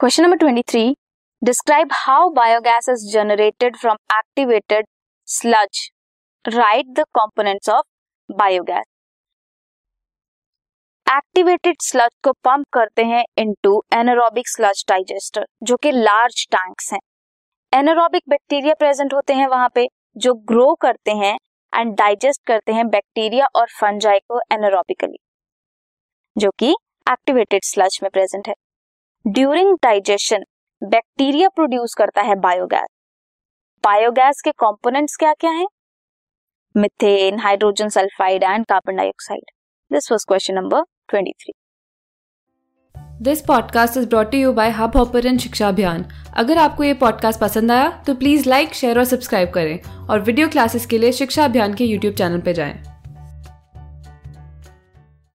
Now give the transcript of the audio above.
Question number twenty three describe how biogas is generated from activated sludge write the components of biogas activated sludge को pump करते हैं into anaerobic sludge digester जो कि large tanks हैं. Anaerobic bacteria present होते हैं वहाँ पे, जो ग्रो करते हैं एंड डाइजेस्ट करते हैं बैक्टीरिया और फंजाई को एनारोबिकली जो कि एक्टिवेटेड स्लज में प्रेजेंट है. ड्यूरिंग डाइजेशन बैक्टीरिया प्रोड्यूस करता है बायोगैस बायोगैस के कंपोनेंट्स क्या क्या हैं methane hydrogen sulphide and carbon dioxide this was question number 23 this podcast is brought you by Hubhopper शिक्षा अभियान अगर आपको ये पॉडकास्ट पसंद आया तो प्लीज़ लाइक शेयर और सब्सक्राइब करें और वीडियो क्लासेस के लिए शिक्षा अभियान के यूट्यूब चैनल पर जाएँ।